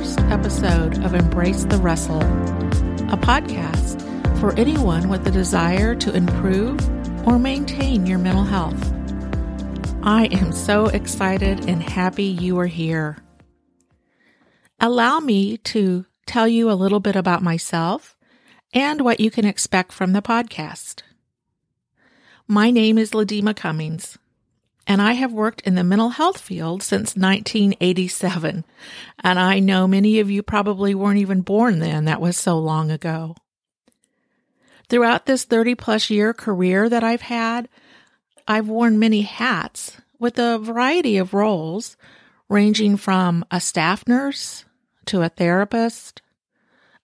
first episode of Embrace the Wrestle, a podcast for anyone with the desire to improve or maintain your mental health. I am so excited and happy you are here. Allow me to tell you a little bit about myself and what you can expect from the podcast. My name is Ladima Cummings, and I have worked in the mental health field since 1987. And I know many of you probably weren't even born then. That was so long ago. Throughout this 30 plus year career that I've had, I've worn many hats with a variety of roles, ranging from a staff nurse to a therapist,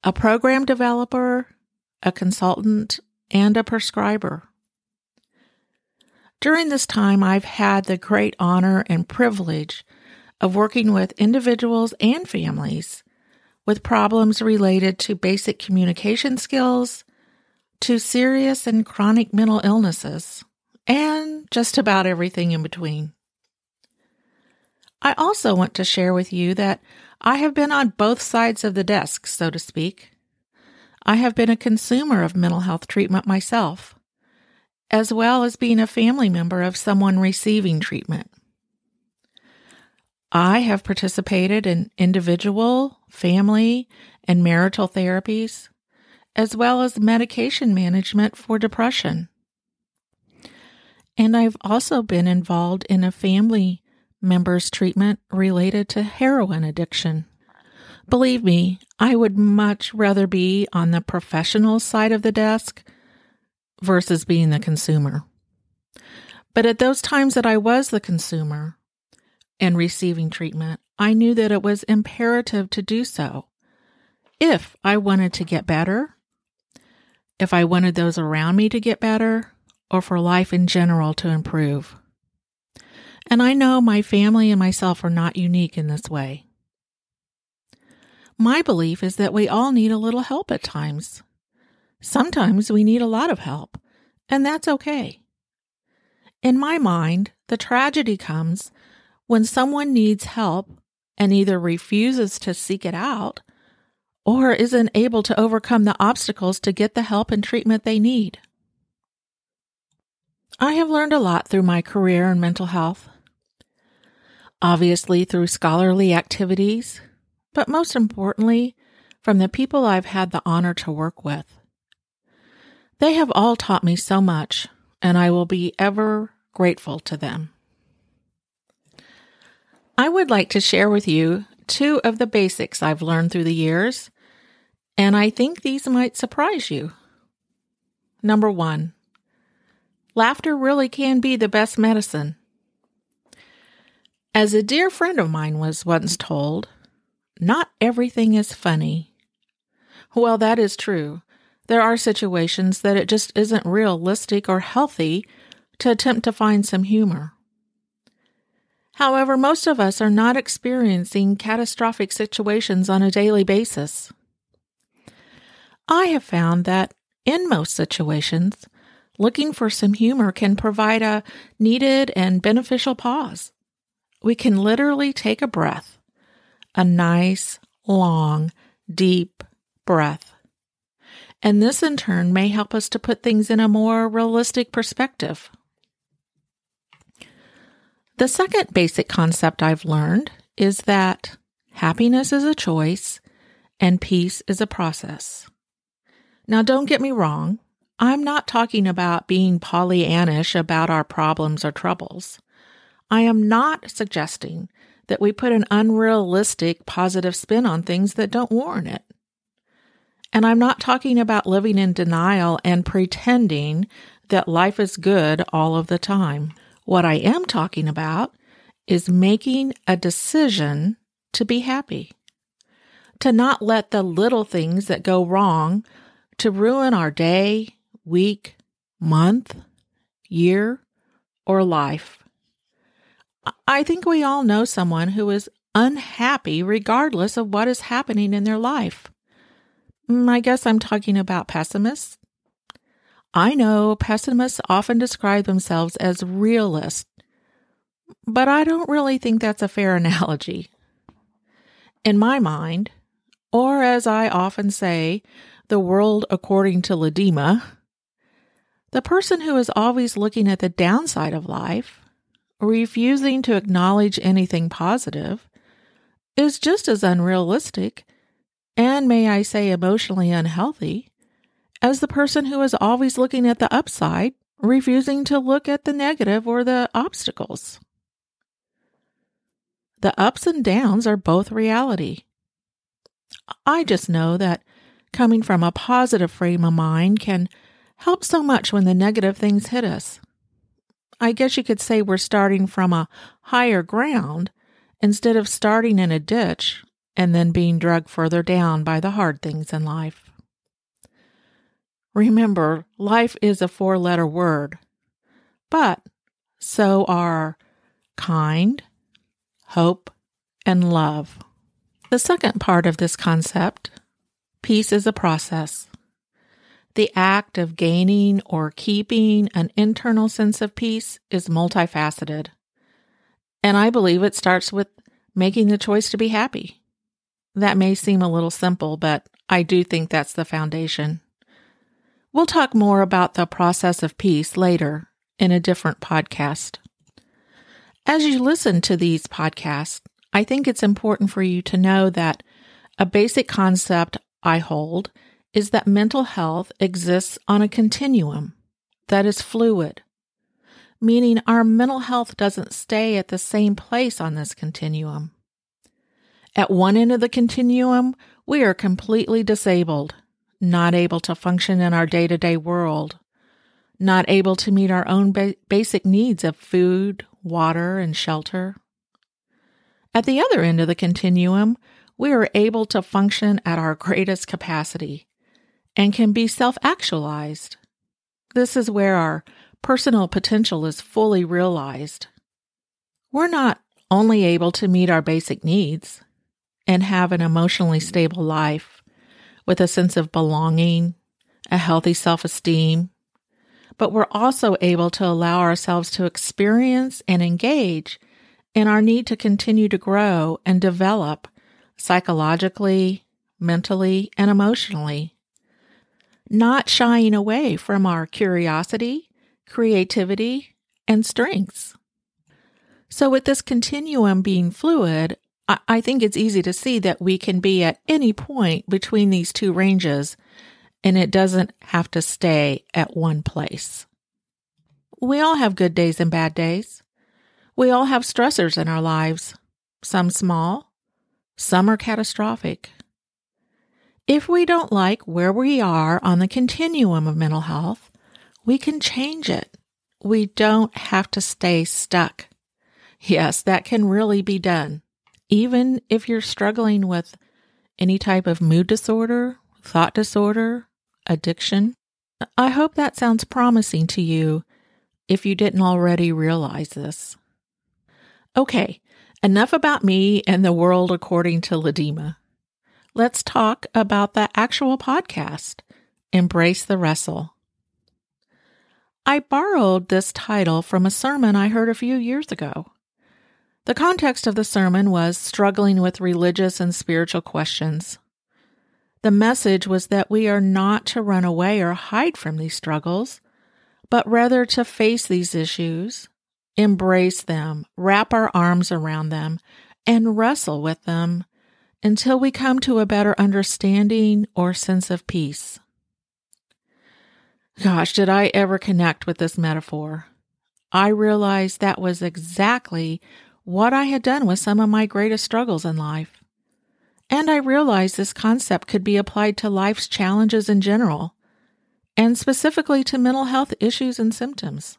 a program developer, a consultant, and a prescriber. During this time, I've had the great honor and privilege of working with individuals and families with problems related to basic communication skills, to serious and chronic mental illnesses, and just about everything in between. I also want to share with you that I have been on both sides of the desk, so to speak. I have been a consumer of mental health treatment myself, as well as being a family member of someone receiving treatment. I have participated in individual, family, and marital therapies, as well as medication management for depression. And I've also been involved in a family member's treatment related to heroin addiction. Believe me, I would much rather be on the professional side of the desk versus being the consumer. But at those times that I was the consumer and receiving treatment, I knew that it was imperative to do so. If I wanted to get better, if I wanted those around me to get better, or for life in general to improve. And I know my family and myself are not unique in this way. My belief is that we all need a little help at times. Sometimes we need a lot of help, and that's okay. In my mind, the tragedy comes when someone needs help and either refuses to seek it out or isn't able to overcome the obstacles to get the help and treatment they need. I have learned a lot through my career in mental health. Obviously, through scholarly activities, but most importantly, from the people I've had the honor to work with. They have all taught me so much, and I will be ever grateful to them. I would like to share with you two of the basics I've learned through the years, and I think these might surprise you. Number one, laughter really can be the best medicine. As a dear friend of mine was once told, not everything is funny. Well, that is true. There are situations that it just isn't realistic or healthy to attempt to find some humor. However, most of us are not experiencing catastrophic situations on a daily basis. I have found that in most situations, looking for some humor can provide a needed and beneficial pause. We can literally take a breath, a nice, long, deep breath and this in turn may help us to put things in a more realistic perspective. The second basic concept I've learned is that happiness is a choice and peace is a process. Now, don't get me wrong. I'm not talking about being Pollyannish about our problems or troubles. I am not suggesting that we put an unrealistic positive spin on things that don't warrant it. And I'm not talking about living in denial and pretending that life is good all of the time. What I am talking about is making a decision to be happy, to not let the little things that go wrong to ruin our day, week, month, year, or life. I think we all know someone who is unhappy regardless of what is happening in their life. Mm, I guess I'm talking about pessimists. I know pessimists often describe themselves as realists, but I don't really think that's a fair analogy. In my mind, or as I often say, the world according to Ledema, the person who is always looking at the downside of life, refusing to acknowledge anything positive, is just as unrealistic and, may I say, emotionally unhealthy as the person who is always looking at the upside, refusing to look at the negative or the obstacles. The ups and downs are both reality. I just know that coming from a positive frame of mind can help so much when the negative things hit us. I guess you could say we're starting from a higher ground instead of starting in a ditch and then being dragged further down by the hard things in life. Remember, life is a four letter word, but so are kind, hope, and love. The second part of this concept peace is a process. The act of gaining or keeping an internal sense of peace is multifaceted. And I believe it starts with making the choice to be happy. That may seem a little simple, but I do think that's the foundation. We'll talk more about the process of peace later in a different podcast. As you listen to these podcasts, I think it's important for you to know that a basic concept I hold is that mental health exists on a continuum that is fluid, meaning our mental health doesn't stay at the same place on this continuum. At one end of the continuum, we are completely disabled, not able to function in our day to day world, not able to meet our own ba- basic needs of food, water, and shelter. At the other end of the continuum, we are able to function at our greatest capacity, and can be self actualized. This is where our personal potential is fully realized. We're not only able to meet our basic needs and have an emotionally stable life with a sense of belonging, a healthy self esteem, but we're also able to allow ourselves to experience and engage in our need to continue to grow and develop psychologically, mentally, and emotionally not shying away from our curiosity, creativity, and strengths. So, with this continuum being fluid, I, think it's easy to see that we can be at any point between these two ranges and it doesn't have to stay at one place. We all have good days and bad days. We all have stressors in our lives, some small, some are catastrophic. If we don't like where we are on the continuum of mental health, we can change it. We don't have to stay stuck. Yes, that can really be done. Even if you're struggling with any type of mood disorder, thought disorder, addiction. I hope that sounds promising to you if you didn't already realize this. Okay, enough about me and the world according to Ledema let's talk about the actual podcast, Embrace the Wrestle. I borrowed this title from a sermon I heard a few years ago. The context of the sermon was struggling with religious and spiritual questions. The message was that we are not to run away or hide from these struggles, but rather to face these issues, embrace them, wrap our arms around them, and wrestle with them until we come to a better understanding or sense of peace. Gosh, did I ever connect with this metaphor? I realized that was exactly what I had done with some of my greatest struggles in life. And I realized this concept could be applied to life's challenges in general, and specifically to mental health issues and symptoms.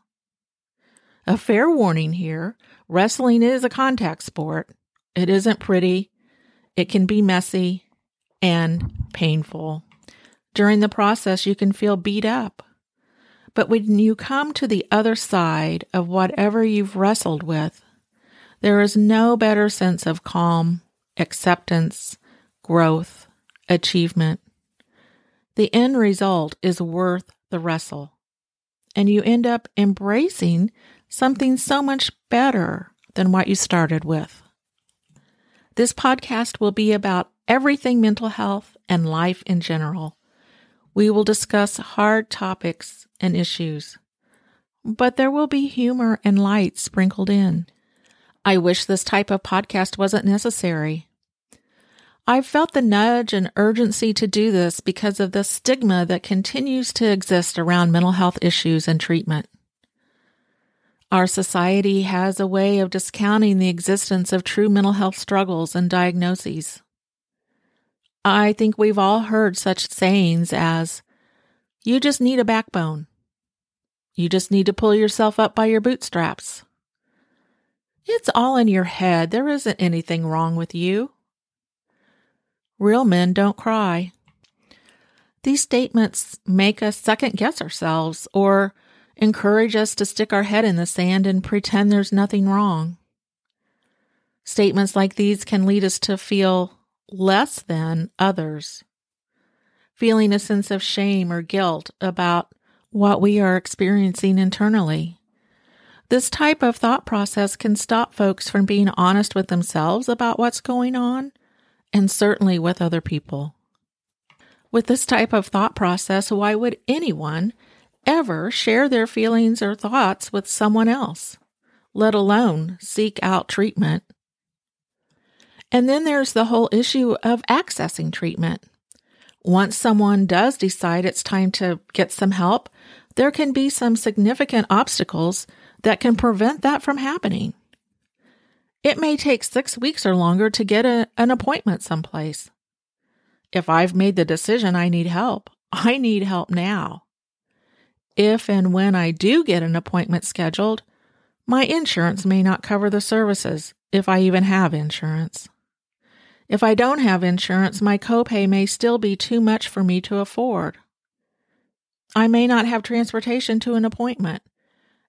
A fair warning here wrestling is a contact sport. It isn't pretty, it can be messy and painful. During the process, you can feel beat up. But when you come to the other side of whatever you've wrestled with, there is no better sense of calm, acceptance, growth, achievement. The end result is worth the wrestle. And you end up embracing something so much better than what you started with. This podcast will be about everything mental health and life in general. We will discuss hard topics and issues, but there will be humor and light sprinkled in. I wish this type of podcast wasn't necessary. I've felt the nudge and urgency to do this because of the stigma that continues to exist around mental health issues and treatment. Our society has a way of discounting the existence of true mental health struggles and diagnoses. I think we've all heard such sayings as, you just need a backbone. You just need to pull yourself up by your bootstraps. It's all in your head. There isn't anything wrong with you. Real men don't cry. These statements make us second guess ourselves or encourage us to stick our head in the sand and pretend there's nothing wrong. Statements like these can lead us to feel less than others, feeling a sense of shame or guilt about what we are experiencing internally. This type of thought process can stop folks from being honest with themselves about what's going on and certainly with other people. With this type of thought process, why would anyone ever share their feelings or thoughts with someone else, let alone seek out treatment. And then there's the whole issue of accessing treatment. Once someone does decide it's time to get some help, there can be some significant obstacles that can prevent that from happening. It may take six weeks or longer to get a, an appointment someplace. If I've made the decision I need help, I need help now if and when I do get an appointment scheduled, my insurance may not cover the services, if I even have insurance. If I don't have insurance, my copay may still be too much for me to afford. I may not have transportation to an appointment,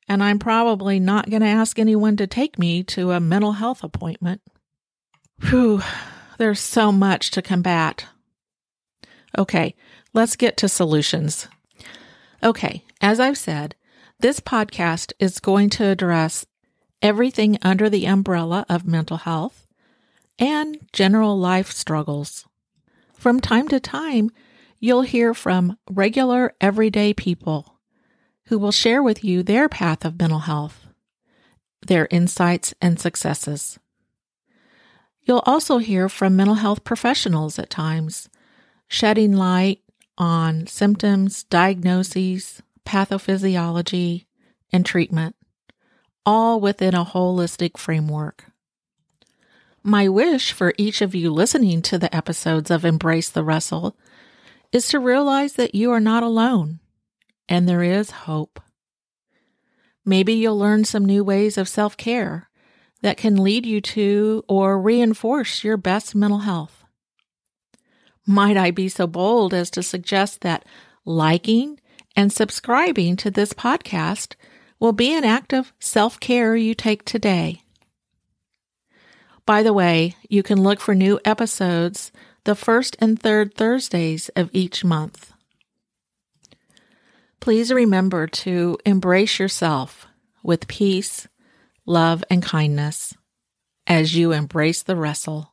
and I'm probably not going to ask anyone to take me to a mental health appointment. Whew, there's so much to combat. Okay, let's get to solutions. Okay, as I've said, this podcast is going to address everything under the umbrella of mental health and general life struggles. From time to time, you'll hear from regular, everyday people who will share with you their path of mental health, their insights and successes. You'll also hear from mental health professionals at times, shedding light on symptoms, diagnoses, pathophysiology, and treatment, all within a holistic framework. My wish for each of you listening to the episodes of Embrace the Wrestle is to realize that you are not alone and there is hope. Maybe you'll learn some new ways of self care that can lead you to or reinforce your best mental health. Might I be so bold as to suggest that liking and subscribing to this podcast will be an act of self care you take today. By the way, you can look for new episodes the first and third Thursdays of each month. Please remember to embrace yourself with peace, love, and kindness as you embrace the wrestle.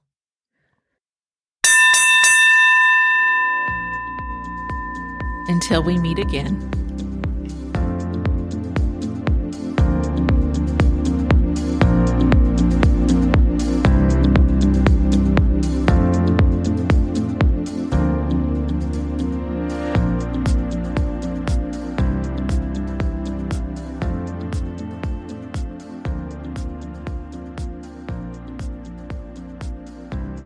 Until we meet again.